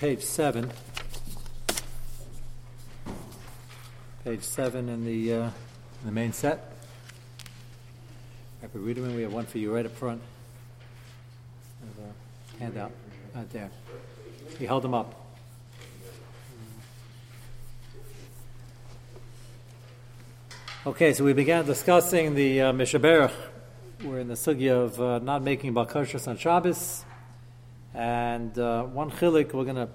page 7. Page 7 in the, uh, in the main set. Rabbi Ruderman, we have one for you right up front. There's a handout right there. He held them up. Okay, so we began discussing the uh, Mishaberach. We're in the sugya of uh, not making bakashas on Shabbos. And uh, one chilik we're going to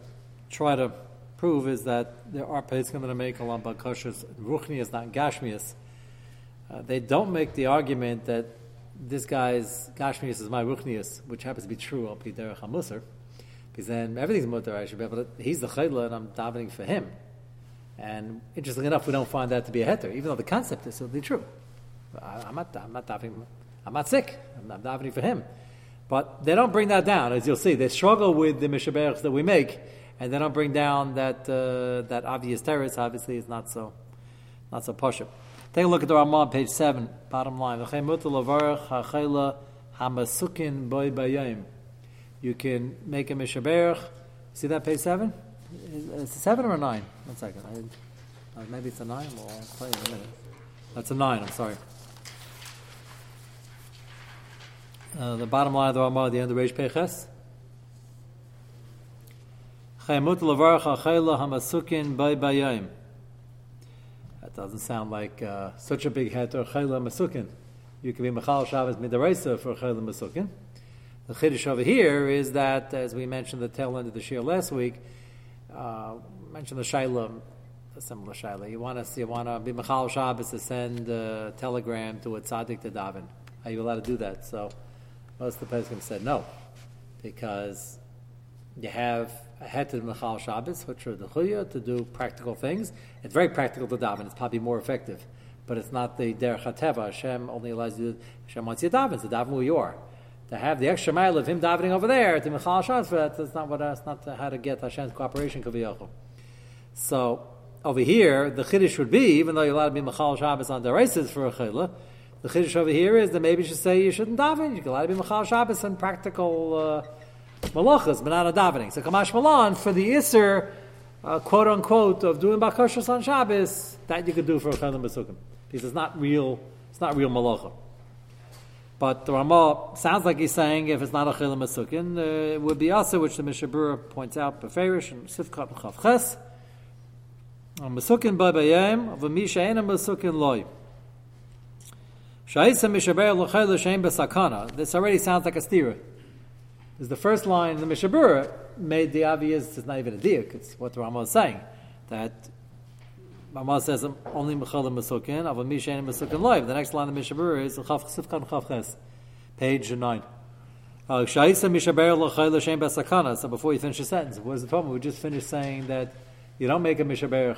try to prove is that there are going to make a lot of bakashas ruchnias, not gashmias. Uh, they don't make the argument that this guy's gashmias is my ruchnias, which happens to be true al derech hamusar, because then everything's mutar. I should be able to. He's the chayla, and I'm davening for him. And interestingly enough, we don't find that to be a heter, even though the concept is certainly true. I, am not, I'm not davening. I'm not sick. I'm not davening for him. But they don't bring that down, as you'll see. They struggle with the mishaberachs that we make, and they don't bring down that uh, that obvious terrace. Obviously, is not so not so pushup. Take a look at the Ramah, page seven, bottom line. You can make a mishaberach. See that page seven? It's a seven or a nine? One second. I, uh, maybe it's a nine. Well, I'll you in a minute. That's a nine. I'm sorry. Uh, the bottom line of the Ramah at the end of Reish Peches. That doesn't sound like uh, such a big head or chayla masukin. You can be machal Shabbos midaraisa for chayla masukin. The chiddush over here is that, as we mentioned the tail end of the shir last week, uh, mentioned the shayla, a similar shayla. You want to you want to be machal Shabbos to send a telegram to a tzaddik to daven. Are you allowed to do that? So most of the Pesachim said no, because you have a head to the Mechal Shabbos, which are the Chuya, to do practical things. It's very practical to daven. It's probably more effective, but it's not the Derech HaTeva. Hashem only allows you, Hashem wants you to daven, so daven where you are. To have the extra mile of him davening over there to Mechal Shabbos, that's not what that's not how to get Hashem's cooperation. So over here, the Chiddush would be, even though you're allowed to be Mechal Shabbos on the races for a Chayla, the chiddush over here is that maybe you should say you shouldn't daven. You can allowed to be machal Shabbos and practical uh, malachas, but not a davening. So kamash malan for the iser, uh, quote unquote, of doing bakashas on Shabbos, that you could do for a chelim besukim because it's not real. It's not real malacha. But the Ramah sounds like he's saying if it's not a chelim besukim, uh, it would be also, which the Mishnah Berurah points out, beferish and sifkat chavches. Mesukin by bayim of a misha and a mesukin loy. This already sounds like a stira. Is the first line in the Mishnah Berurah made the obvious, it's not even a diak, it's what the Ramah is saying. That Ramah says only Mechal Mesukin, of a Mishain Mesukin Live. The next line of the Mishnah Berurah is Chav Sifkan Chav Ches, page 9. Uh, so before you finish the sentence, what is the problem? We just finished saying that you don't make a mishaberach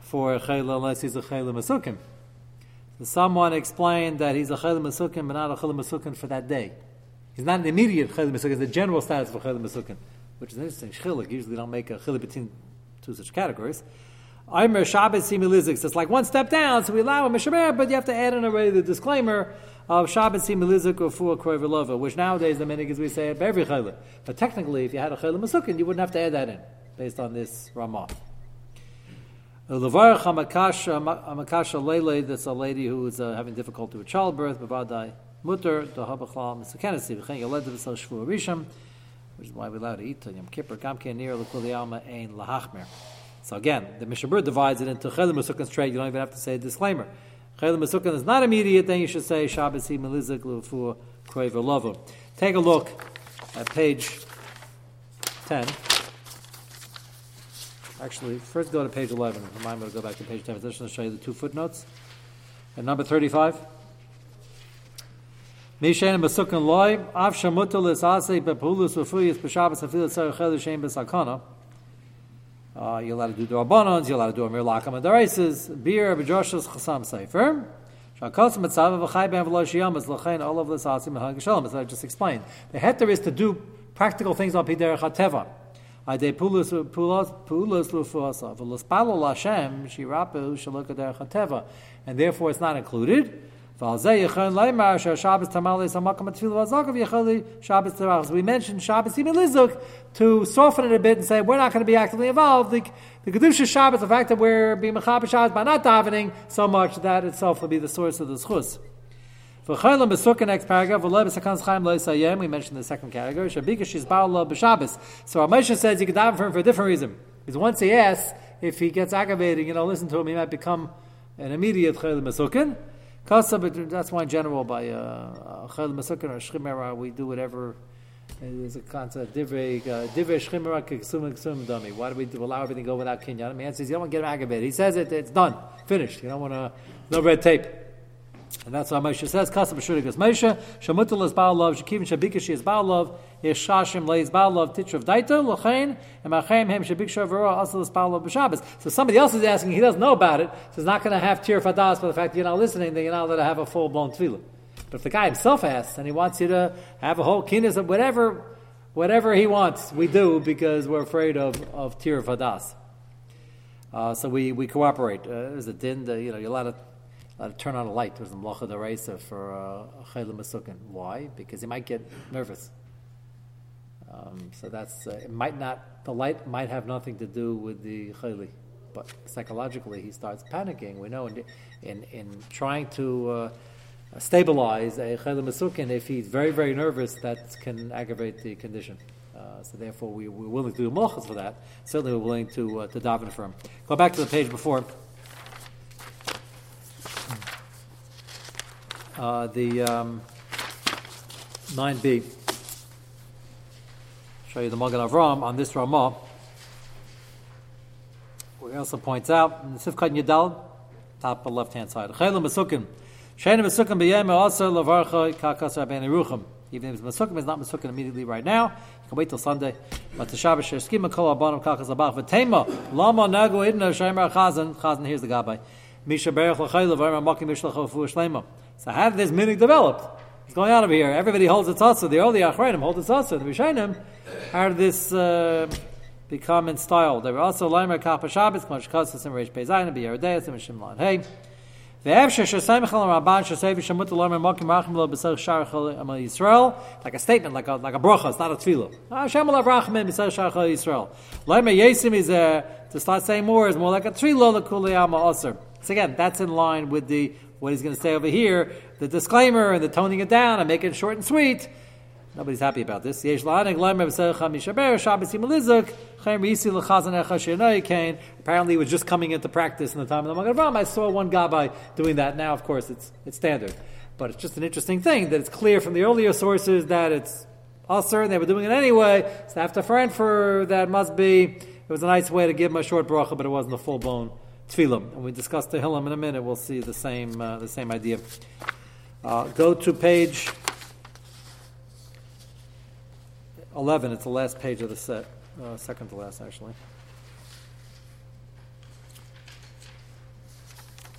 for a chayla unless he's a chayla masukim. Someone explained that he's a Chelim Masukin, but not a Chelim Masukin for that day. He's not an immediate Chelim Masukin, it's the general status for Chelim Masukin, which is interesting. Chilik usually don't make a Chilik between two such categories. Aimer Shabbos Similizik. It's like one step down, so we allow a Mishaber, but you have to add in already the disclaimer of Shabbos Similizik or Fuah which nowadays the minig as we say it every Chelim. But technically, if you had a Chelim Masukin, you wouldn't have to add that in, based on this Ramah. Levarach Hamakasha Hamakasha Lele, that's a lady who is uh, having difficulty with childbirth, Bavadai Mutter, Dahabachal, Misakanasi, V'chen Yoled V'sal Shvu Risham, which is why we're allowed to eat Yom Kippur, Gamke Nir, L'kuli Alma, Ein Lahachmer. So again, the Mishabur divides it into Chelim Mesukkan straight, you don't even have to say a disclaimer. Chelim Mesukkan is not immediate, then you should say Shabbos Hi Melizik L'fu Kroiver Lovu. Take a look at page 10. Actually, first go to page 11. Remind me to go back to page 10. I'm just to show you the two footnotes. At number 35. Mishen Basukan Loy, Bepulus Shem. Uh, you're allowed to do the Rabbanons, you're allowed to do a Mirlakam and Darises, Beer, Bejoshus, Chasam Sofer. Shakos Mitzav V'chai Ben and as I just explained. The heter is to do practical things on Piderech HaTeva. Shirapu chateva, and therefore it's not included. We mentioned Shabbos even Lizuk to soften it a bit and say we're not going to be actively involved. The, the Kedusha Shabbos, the fact that we're being Mechaber Shabbos by not davening so much, that itself will be the source of the schus. We mentioned the second category. So Ramesha says you can daven for him for a different reason. Because once he asks, if he gets aggravated, you know, listen to him, he might become an immediate Chaylam Besukah. That's why in general by Chayil Masukkan or Shchimera we do whatever. There's a concept divrei uh, shchimera kiksum dummy. Why do we allow everything to go without kinyan? The answer is you don't want to get him aggravated. He says it, it's done, finished. You don't want to no red tape. And that's why Moshe says, Kasab B'Shuri goes, Moshe, Shamutal is Baal Love, Shekivin Shabikashi is Baal Love, Yeshashim Leis Baal Love, Titrav Daita, Lachain, and Machem Hem Shabiksha Vera, also is Baal Love B'Shabbos. So somebody else is asking, he doesn't know about it, so he's not going to have Tir Fadas for the fact you're not listening, then you're not allowed to have a full blown tefillah. But if the guy himself asks, and he wants you to have a whole kinnis of whatever, whatever he wants, we do because we're afraid of, of Tir Fadas. Uh, so we, we cooperate. Uh, there's a din, the, you know, you're allowed to uh, turn on a light. There's a mlacha deraisa for uh, chayla Why? Because he might get nervous. Um, so that's uh, it. Might not the light might have nothing to do with the chayli, but psychologically he starts panicking. We know in in, in trying to uh, stabilize a chayla masukin, if he's very very nervous, that can aggravate the condition. Uh, so therefore, we, we're willing to do malchus for that. Certainly, we're willing to uh, to daven for him. Go back to the page before. Uh, the um, 9b. Show you the Magen Avram on this Ramah. We also points out in the Sifkat Yadal, top of left hand side. Chaylim Masukim. Shayna Masukim b'yem also lavarcha kakas rabbein ruchim. Even if it's Masukim is not Masukim immediately right now, you can wait till Sunday. But the Shabbos Sheskim Kol Abanim kakas abach v'tema lama nagu idna shaymer chazan chazan. Here's the gabbai. Misha berach l'chayla v'ayim amakim mishlach ofu shlema. So how did this meaning develop? What's going on over here? Everybody holds a tzatza. The early Achrayim hold a tzatza. The Rishayim, how did this uh, become in style? They were also Leimer Kappa Shabbos, Kmosh Kosis, and Reish Bezayin, and Biyardeis, and Mishimlan. Hey. Like a statement, like a like a bracha, it's not a tefillah. Hashem will have rachmim b'sar shar Yisrael. Leimer yesim is uh, to start saying more is more like a tefillah l'kulei ama aser. So again, that's in line with the what he's going to say over here, the disclaimer and the toning it down and making it short and sweet. Nobody's happy about this. Apparently, he was just coming into practice in the time of the Magen. I saw one Gabbai doing that. Now, of course, it's, it's standard. But it's just an interesting thing that it's clear from the earlier sources that it's usher and they were doing it anyway. So after for that must be, it was a nice way to give him a short bracha, but it wasn't a full blown tefillim. And we discuss the Hillam in a minute. We'll see the same uh, the same idea. Uh, go to page eleven. It's the last page of the set, uh, second to last actually.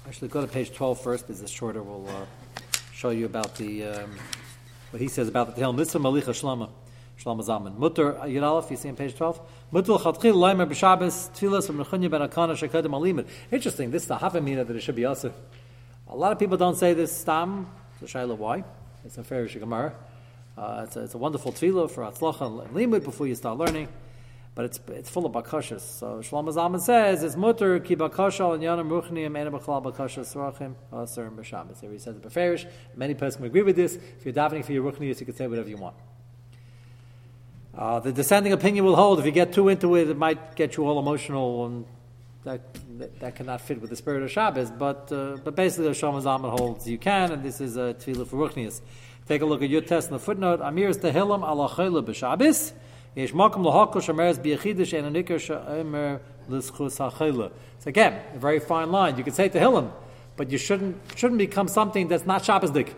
Actually, go to page 12 first because it's shorter. We'll uh, show you about the um, what he says about the Tehillim. Mitzvah Malicha Shlama. Shlomo. Mutter Yud you see on page 12? Mutter Chatchil Leimer B'Shabbos Tfilas from Nechunya Ben Akana Shekedim Alimid. Interesting, this is the Havamina that it should be also. A lot of people don't say this Stam, the Shaila why? It's a fair Gemara. Uh, it's, a, it's a wonderful tefillah for Atzlocha and Limud before you start learning, but it's it's full of bakashas. So Shlomo Zalman says it's mutter ki bakasha and yanam ruchniim and b'chlal bakashas rachim aser b'Shabbos. Here he says it beferish. Many persons agree with this. If you're davening for your ruchnius, you can say whatever you want. Uh, the dissenting opinion will hold. If you get too into it, it might get you all emotional, and that that, cannot fit with the spirit of Shabbos. But uh, but basically, the Shlomo Zalman holds you can, and this is a tefillah for ruchnius. Take a look at your test in the footnote. Amir Amir's tehillim ala chayla b'Shabbos. Yesh makom lahakol shemeres biyachidish and anikar she'emer l'schus ha'chayla. So again, a very fine line. You can say tehillim, but you shouldn't shouldn't become something that's not Shabbosdik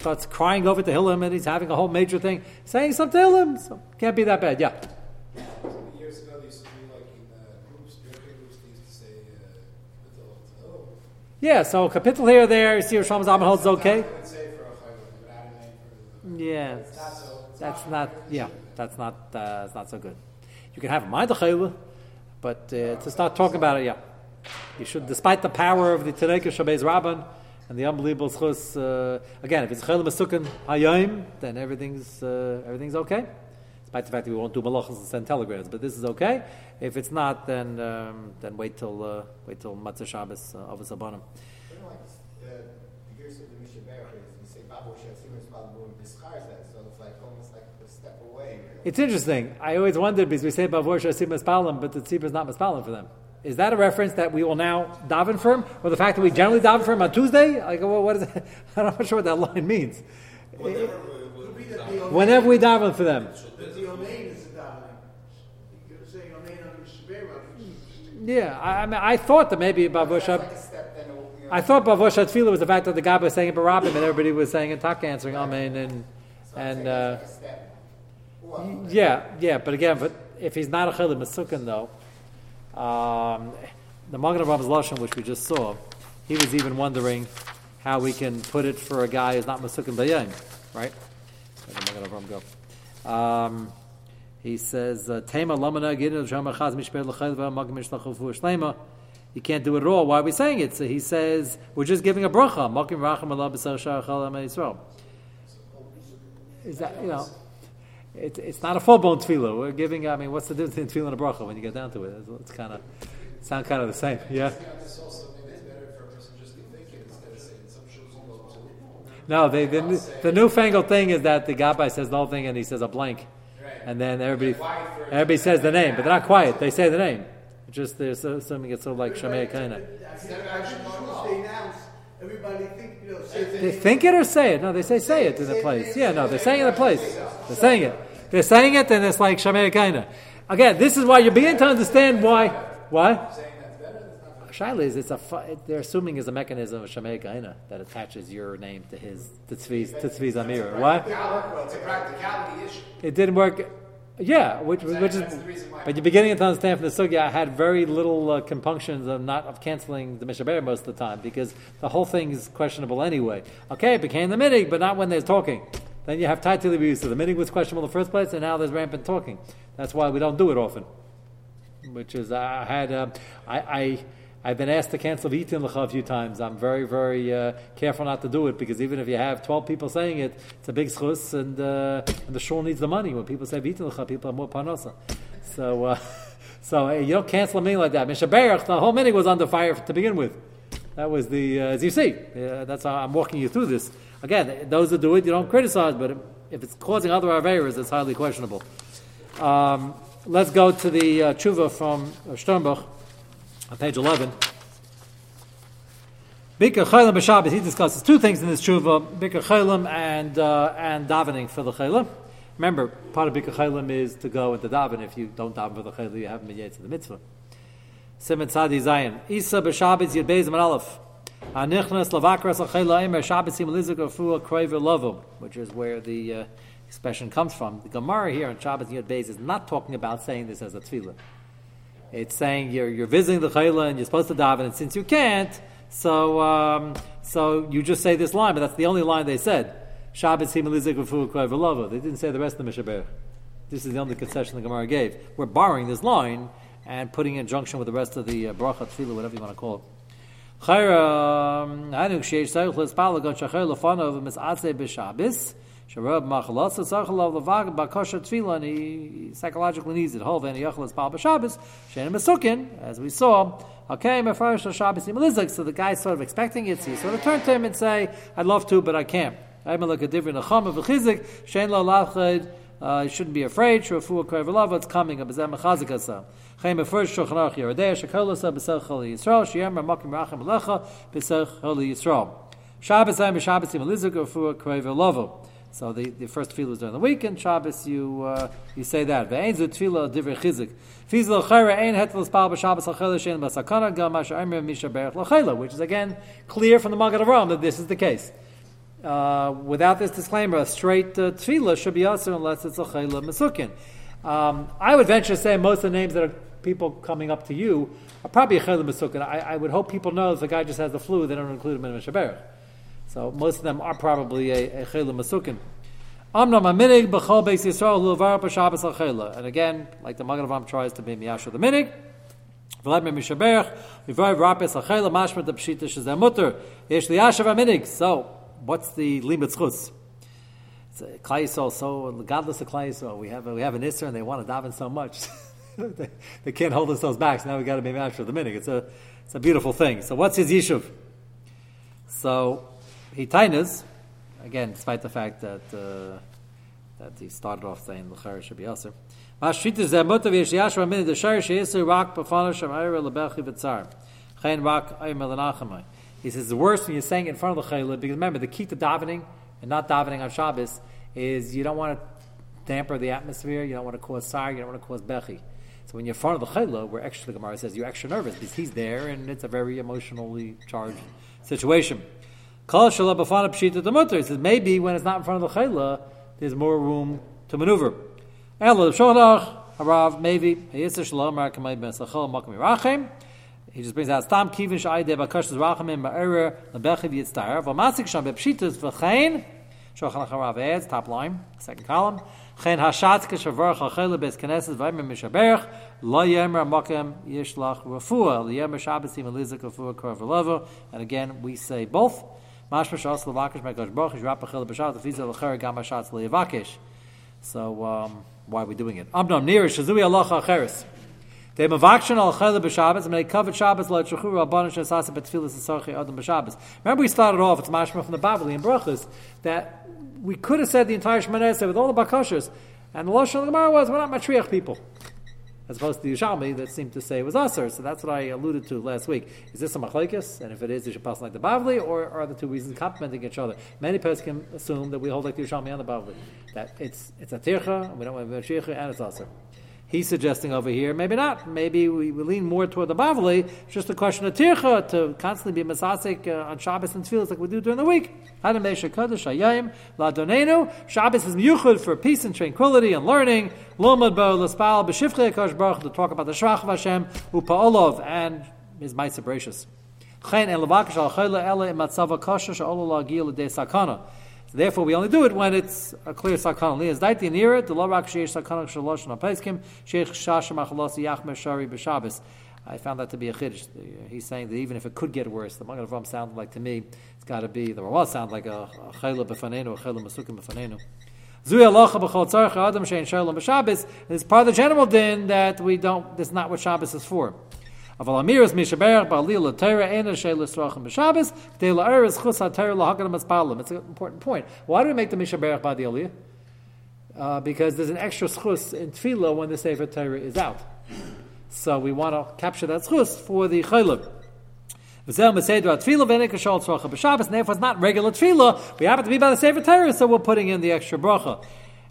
starts crying over Tehillim and he's having a whole major thing, saying some Hillim. So can't be that bad. Yeah. Years ago, they used to be like in uh, groups, groups, used to say, uh, yeah, so capital here there, you see Rosh Hashanah holds okay. Yeah, that's not, yeah, that's not, uh, that's not so good. You can have a mind but uh, to start talking about it, yeah. You should, despite the power of the Tereka Shabbos Rabban, and the unbelievable schus. Uh, again, if it's chayla masukin hayom, then everything's uh, everything's okay. Despite the fact that we won't do malachas and send telegrams, but this is okay. If it's not, then um, then wait till uh, wait till Matzah Shabbos uh, of a sabanim. You know, like, uh, of the Mishnah Berach is, you say, Babu Shatzim is Babu Bischar that, so it's like almost like a step away. really. It's interesting. I always wondered because we say Bavor Shasim Mispalim, but the tzibur is not Mispalim for them. Is that a reference that we will now daven for him, or the fact that we generally daven for him on Tuesday? Like, well, what is that? I'm not sure what that line means. Whenever we, that we, Whenever we daven for them, That the Omein is the davening. You could say Omein on the Shebera. yeah. I, I mean, I thought that maybe Bavor That's Shab. like a step, then, you know, I thought Bavor Tefillah was the fact that the guy was saying it Barabim and everybody was saying in Taka answering Amen and and uh, that's like a step. Well, yeah, yeah. But again, but if he's not a Chilin Masukin though, um, the Magen Avram's lashon, which we just saw, he was even wondering how we can put it for a guy who's not Masukin Bayim, right? Where did Magen Avram go? Um, he says, uh, "Tema lamana gidin shama chaz mishper l'chayva magam mishlachu fu shlema." You can't do it at all. Why are we saying it? So he says we're just giving a bracha. Makim racham Allah b'sar shar chalam Yisrael. Is that you know? It's it's not a full blown tefillah. We're giving. I mean, what's the difference between tefillah and a bracha when you get down to it? It's, it's kind of sound kind of the same. Yeah. you know, this also maybe it's better for a person just to think it instead of saying some shows you go to. No, they, the new- the newfangled thing is that the gabbai says the whole thing and he says a blank, Right. and then everybody Quiet for it. everybody says the name, but they're not quiet. They say the name. It's Just they're uh, so, assuming it's sort of like Shemei Kaina. Instead of actually going off. They announce, everybody think, you know, say the They think it or say it? No, they say say it in the place. Yeah, no, they're saying it in the place. They're saying it. They're saying it, and it's like Shemei Kaina. Again, this is why you're beginning to understand why. Why? Saying that's better, that's not Shaila is it's a they're assuming is a mechanism of Shemei Kaina that attaches your name to his to Tzvi's to Tzvi's Amira. Why? Well, it's a practicality issue. It didn't work. Yeah, which, which is, That's the reason why. but you're beginning to understand from the sugya. I had very little uh, compunctions of not of canceling the mishaber most of the time because the whole thing is questionable anyway. Okay, it became the minig, but not when they're talking. Then you have tightly abuse. So the minig was questionable in the first place, and now there's rampant talking. That's why we don't do it often. Which is, I had, um, I, I, I've been asked to cancel Vitin Lecha a few times. I'm very, very uh, careful not to do it because even if you have 12 people saying it, it's a big schus and, uh, and the shul needs the money. When people say Vitin Lecha, people have more panosa. So, uh, so uh, you don't cancel a meeting like that. Mishaberach, the whole meeting was under fire to begin with. That was the, uh, as you see, that's how I'm walking you through this. Again, those that do it, you don't criticize, but if it's causing other Averas, it's highly questionable. Um, let's go to the uh, tshuva from Sternbach on page 11. Bikar Chaylim b'Shabbos, he discusses two things in this tshuva, Bikar Chaylim and, uh, and davening for the Chaylim. Remember, part of Bikar Chaylim is to go and to daven. If you don't daven for the Chaylim, you haven't been yet to the mitzvah. Simon Tzadi Zion. Isa b'Shabbos Yud Beis Aleph. Anichnas lavakras achayla emer Shabbos im lizik afua kroiver lovo, which is where the uh, expression comes from. The Gemara here on Shabbos Yud is not talking about saying this as a tefillah. It's saying you're, you're visiting the chayla and you're supposed to daven, and since you can't, so um, so you just say this line, but that's the only line they said. Shabbos im lizik afua. They didn't say the rest of the mishaber. This is the only concession the Gemara gave. We're borrowing this line and putting in junction with the rest of the uh, bracha, tefillah, whatever you want to call it. Chayra, Hanuk Sheish Tzarech L'Spal Gon Shachar Lefanav Mitzatze B'Shabbos Sharab Machalas Tzarech Lav Levag Bakosha Tefillah and he psychologically needs it. Hov and Yachal L'Spal B'Shabbos Shein Mesukin as we saw. Okay, Mefarish Shabbos Imelizik. So the guy's sort of expecting it. So he sort of turned to him and say, "I'd love to, but I can't." I'm like a different Nacham V'Chizik Shein Lo Lachad. Uh, you shouldn't be afraid. Shrafu Krevelava, it's coming. Abazem Chazikasa. Chaim first Shulchan Aruch Yerodei Shekolasa B'Sech Choli Yisrael Sheyemer Makim Rachem Alecha B'Sech Choli Yisrael. Shabbos Ayim Shabbos Yim Elizuk Rafu Krevelava. So the, the first tefillah is during the week, and Shabbos you uh, you say that. Ve'ein zu tefillah divrei chizik. Fizil l'chayra ein hetel b'Shabbos l'chayla b'sakana gam asher emir misha berach l'chayla, which is again clear from the Magen Avraham that this is the case. Uh, without this disclaimer, a straight uh, tefillah should be also unless it's a chayla mesukin. Um, I would venture to say most of the names that are people coming up to you are probably a chayla mesukin. I, I would hope people know if the guy just has the flu, they don't include him in a shaberach. So most of them are probably a, a b'shabbos al. And again, like the Magen Avraham tries to be miyasher the minig, Vladimir Mishaberach, Vivar Rapes Achela Mashma the Pshita Shazam Mutter, Yesh Liyashav Aminig. So, what's the limit chutz? It's a Klai Yisrael, so godless of Klai We have, we have an Isser and they want to daven so much. they, they can't hold themselves back, so now we got to be after the minig. It's a, it's a beautiful thing. So, what's his Yishuv? So, he tainas, again, despite the fact that, uh, that he started off saying L'char should be Yasser. Mashrit is mutter v'yesh yashva min the shar sheyeser rak b'fana shem lebechi v'tzar. Chayin rak ayim elanachamai. He says the worst when you're saying in front of the chayla, because remember the key to davening and not davening on Shabbos is you don't want to damper the atmosphere, you don't want to cause sar, you don't want to cause bechi. So when you're in front of the chayla, where extra the Gemara says you're extra nervous because he's there and it's a very emotionally charged situation. Kol. He says maybe when it's not in front of the chayla, there's more room to maneuver. Maybe. He just brings out Stam Kivin Shai De Rachamim Ma'era Lebechiv Yitztar. V'masik Sham Bepshitas V'chein, Shochan Harav adds, top line, second column. Chen Hashatz Keshavar Chachel Bez Knesset Vaymer Mishaberch Lo Yemer Makam Yishlach Rafua Lo Yemer shabbosim Elizik Rafua Kor And again, we say both. Mashma Shas Levakish Mekosh Baruch Yish Rapachel B'Shat V'Fizel L'Cher Gam. So, um, why are we doing it? Shazui. They al and they adam. Remember, we started off. It's mashma from the Bavli and that we could have said the entire Shemana with all the bakashas, and the lashon of the Gemara was we're not matriach people as opposed to the that seemed to say it was Aser. So that's what I alluded to last week. Is this a machlekes? And if it is, it should pass like the Bavli, or are the two reasons complementing each other? Many persons can assume that we hold like the Yerushalmi and the Bavli. That it's it's a tircha, and we don't have a sheicha, and it's Aser. He's suggesting over here, maybe not. Maybe we, we lean more toward the Bavli. It's just a question of tircha to constantly be masasik uh, on Shabbos and Tefillah like we do during the week. Shabbos is miyuchud for peace and tranquility and learning. Lomad bo l'spal b'shivchei Akash Baruch to talk about the Shrach of Hashem u'pa'olov and his Maisa Bereshus. Chen el levakish al chayla ele imatzava kosher she'olo la'gil l'dei sakana. Therefore, we only do it when it's a clear sakana. Li is daiti near the lo rak sheish sakana shalosh na peskim sheich shasha machalos yachmer shari b'shabbos. I found that to be a chiddush. He's saying that even if it could get worse, the Magen Avram sounded like to me, it's got to be the Rawah sound like a chayla b'fanenu, a chayla masukim b'fanenu. Zui alocha b'chol tzarech adam shein shalom b'Shabbos. It's part of the general din that we don't. That's not what Shabbos is for. Aval amiras mishaberach ba'alil l'teira ena she'lis rachim b'Shabbos k'dei la'eres chus ha'teira l'hagadim aspalim. It's an important point. Why do we make the mishaberach ba'aliyah? Uh, because there's an extra schus in tefillah when the sefer Torah is out. So we want to capture that schus for the chaylim. And therefore, it's not regular tefillah. We happen to be by the Sefer Torah, so we're putting in the extra bracha.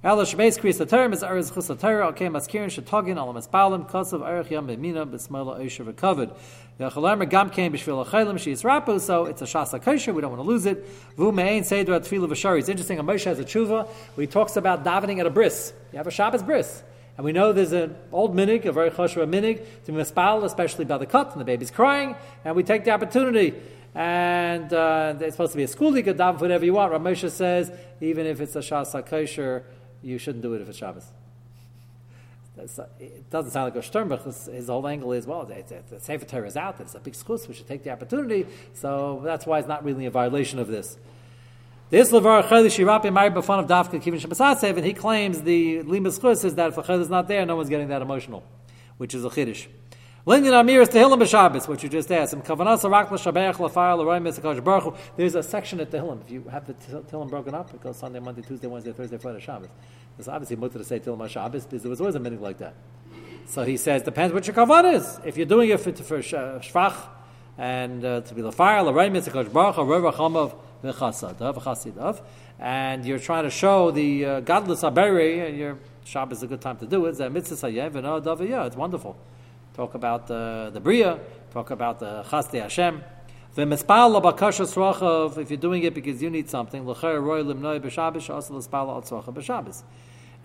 Ela Shmeis Kris the is Eretz Chus Torah. Okay, Maskirin Shetogin Alam Espalim Kosav Erech Yam Bemina B'Smela Oisher V'Kavod. The Chalamer Gam came B'Shvil Achaylim Sheis Rapu. So it's a Shasa Kosher. We don't want to lose it. Vu Me'ain Seder Tefillah V'Shari. It's interesting. Moshe has a tshuva where he talks about davening at a bris. You have a Shabbos bris. And we know there's an old minig, a very choshev minig, to Be mispal, especially by the cut, and the baby's crying, and we take the opportunity. And uh, it's supposed to be a school, you can daven whatever you want. Ramosha says, even if it's a shas kosher, you shouldn't do it if it's Shabbos. It doesn't sound like a Sternbach. His whole angle is, well, it's the Sefer Torah is out. It's a big schus. We should take the opportunity. So that's why it's not really a violation of this. This levar chayli shirapi married b'fun of dafka kivin shabbasasev, and he claims the limas chus is that if a chayli is not there, no one's getting that emotional, which is a chiddush. Linyan Amir is Tehillim b'Shabbos, which you just asked. There's a section at Tehillim. If you have the Tehillim broken up, it goes Sunday, Monday, Tuesday, Wednesday, Thursday, Friday, Shabbos. It's obviously mutter to say Tehillim Shabbos because there was always a meaning like that. So he says, depends what your kavan is. If you're doing it for, for shvach and uh, to be the fire, Misakash Baruch Roy Rachamav v'chasadav v'chasidav, and you're trying to show the uh, godless aberi, and your Shabbos is a good time to do it. Mitzvah It's wonderful talk about the, the Bria, talk about the Chaste Hashem. If you're doing it because you need something, now uh,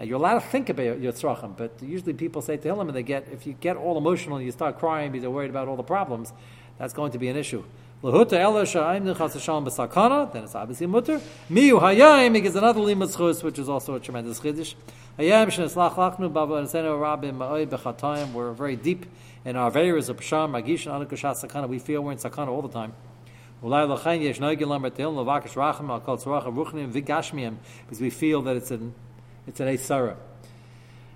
you're allowed to think about your tzrachim, but usually people say to him, and they get if you get all emotional and you start crying because you're worried about all the problems, that's going to be an issue. Lahuta ela sha'im nechas hashalom b'sakana, then it's obviously mutter. Miu hayayim, is another limud chus, which is also a tremendous chiddush. Hayayim sheneslach lachnu bava nesenu rabim ma'oi b'chatayim, we're very deep in our various of psham, magish, and anakushas sakana, we feel we're in sakana all the time. Because we feel that it's an, it's an Eisara.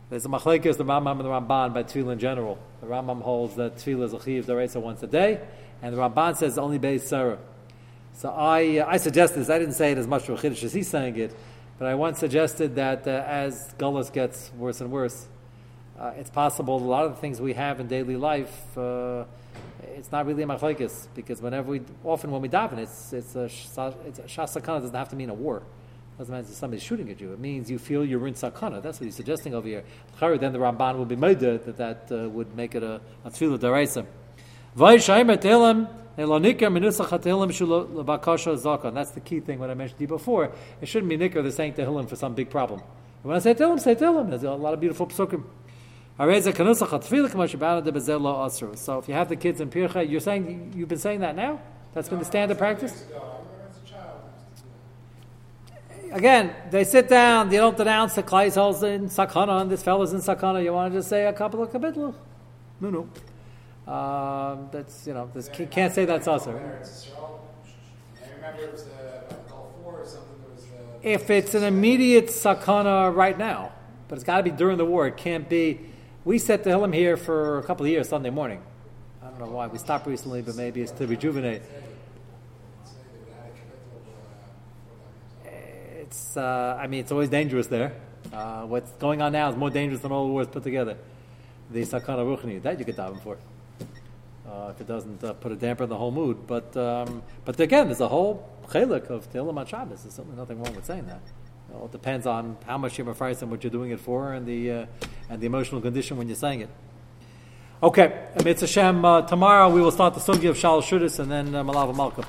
There's a machlekes, the Rambam and the Ramban by tefillah in general. The Rambam holds that tefillah is a chiv once a day, and the Ramban says only beis sarah. So I, uh, I suggest this. I didn't say it as much for chiddush as he's saying it, but I once suggested that uh, as gullus gets worse and worse, uh, it's possible a lot of the things we have in daily life, uh, it's not really a machlekes because whenever we, often when we daven, it's it's a it's a shasakana doesn't have to mean a war. Doesn't mean somebody's shooting at you. It means you feel you're in sakana. That's what he's suggesting over here. Then the Ramban will be made that that uh, would make it a, a tefillah deraisa. That's the key thing. What I mentioned to you before, it shouldn't be nikr. They're saying tehillim for some big problem. When I say tehillim, say tehillim. There's a lot of beautiful psukim. So if you have the kids in pircha, you're saying you've been saying that now. That's been the standard practice again, they sit down, they don't denounce the Kleishol's in Sakana and this fellow's in Sakana. You want to just say a couple of kabitlu? No, no. Um, that's, you know, this, can't say that's us. If it's an immediate sakana right now, but it's got to be during the war. It can't be. We set the Hillim here for a couple of years Sunday morning. I don't know why we stopped recently, but maybe it's to rejuvenate. it's, uh, I mean, it's always dangerous there. Uh, what's going on now is more dangerous than all the wars put together. The Sakana Ruchni, that you could daven for. Uh, if it doesn't uh, put a damper in the whole mood. But um, but again, there's a whole chelik of Tehillim on Shabbos. There's certainly nothing wrong with saying that. You know, it depends on how much you're afraid and what you're doing it for, and the uh, and the emotional condition when you're saying it. Okay, Mitzvah Hashem, uh, tomorrow we will start the sugi of Shal Shudis and then uh, Malava.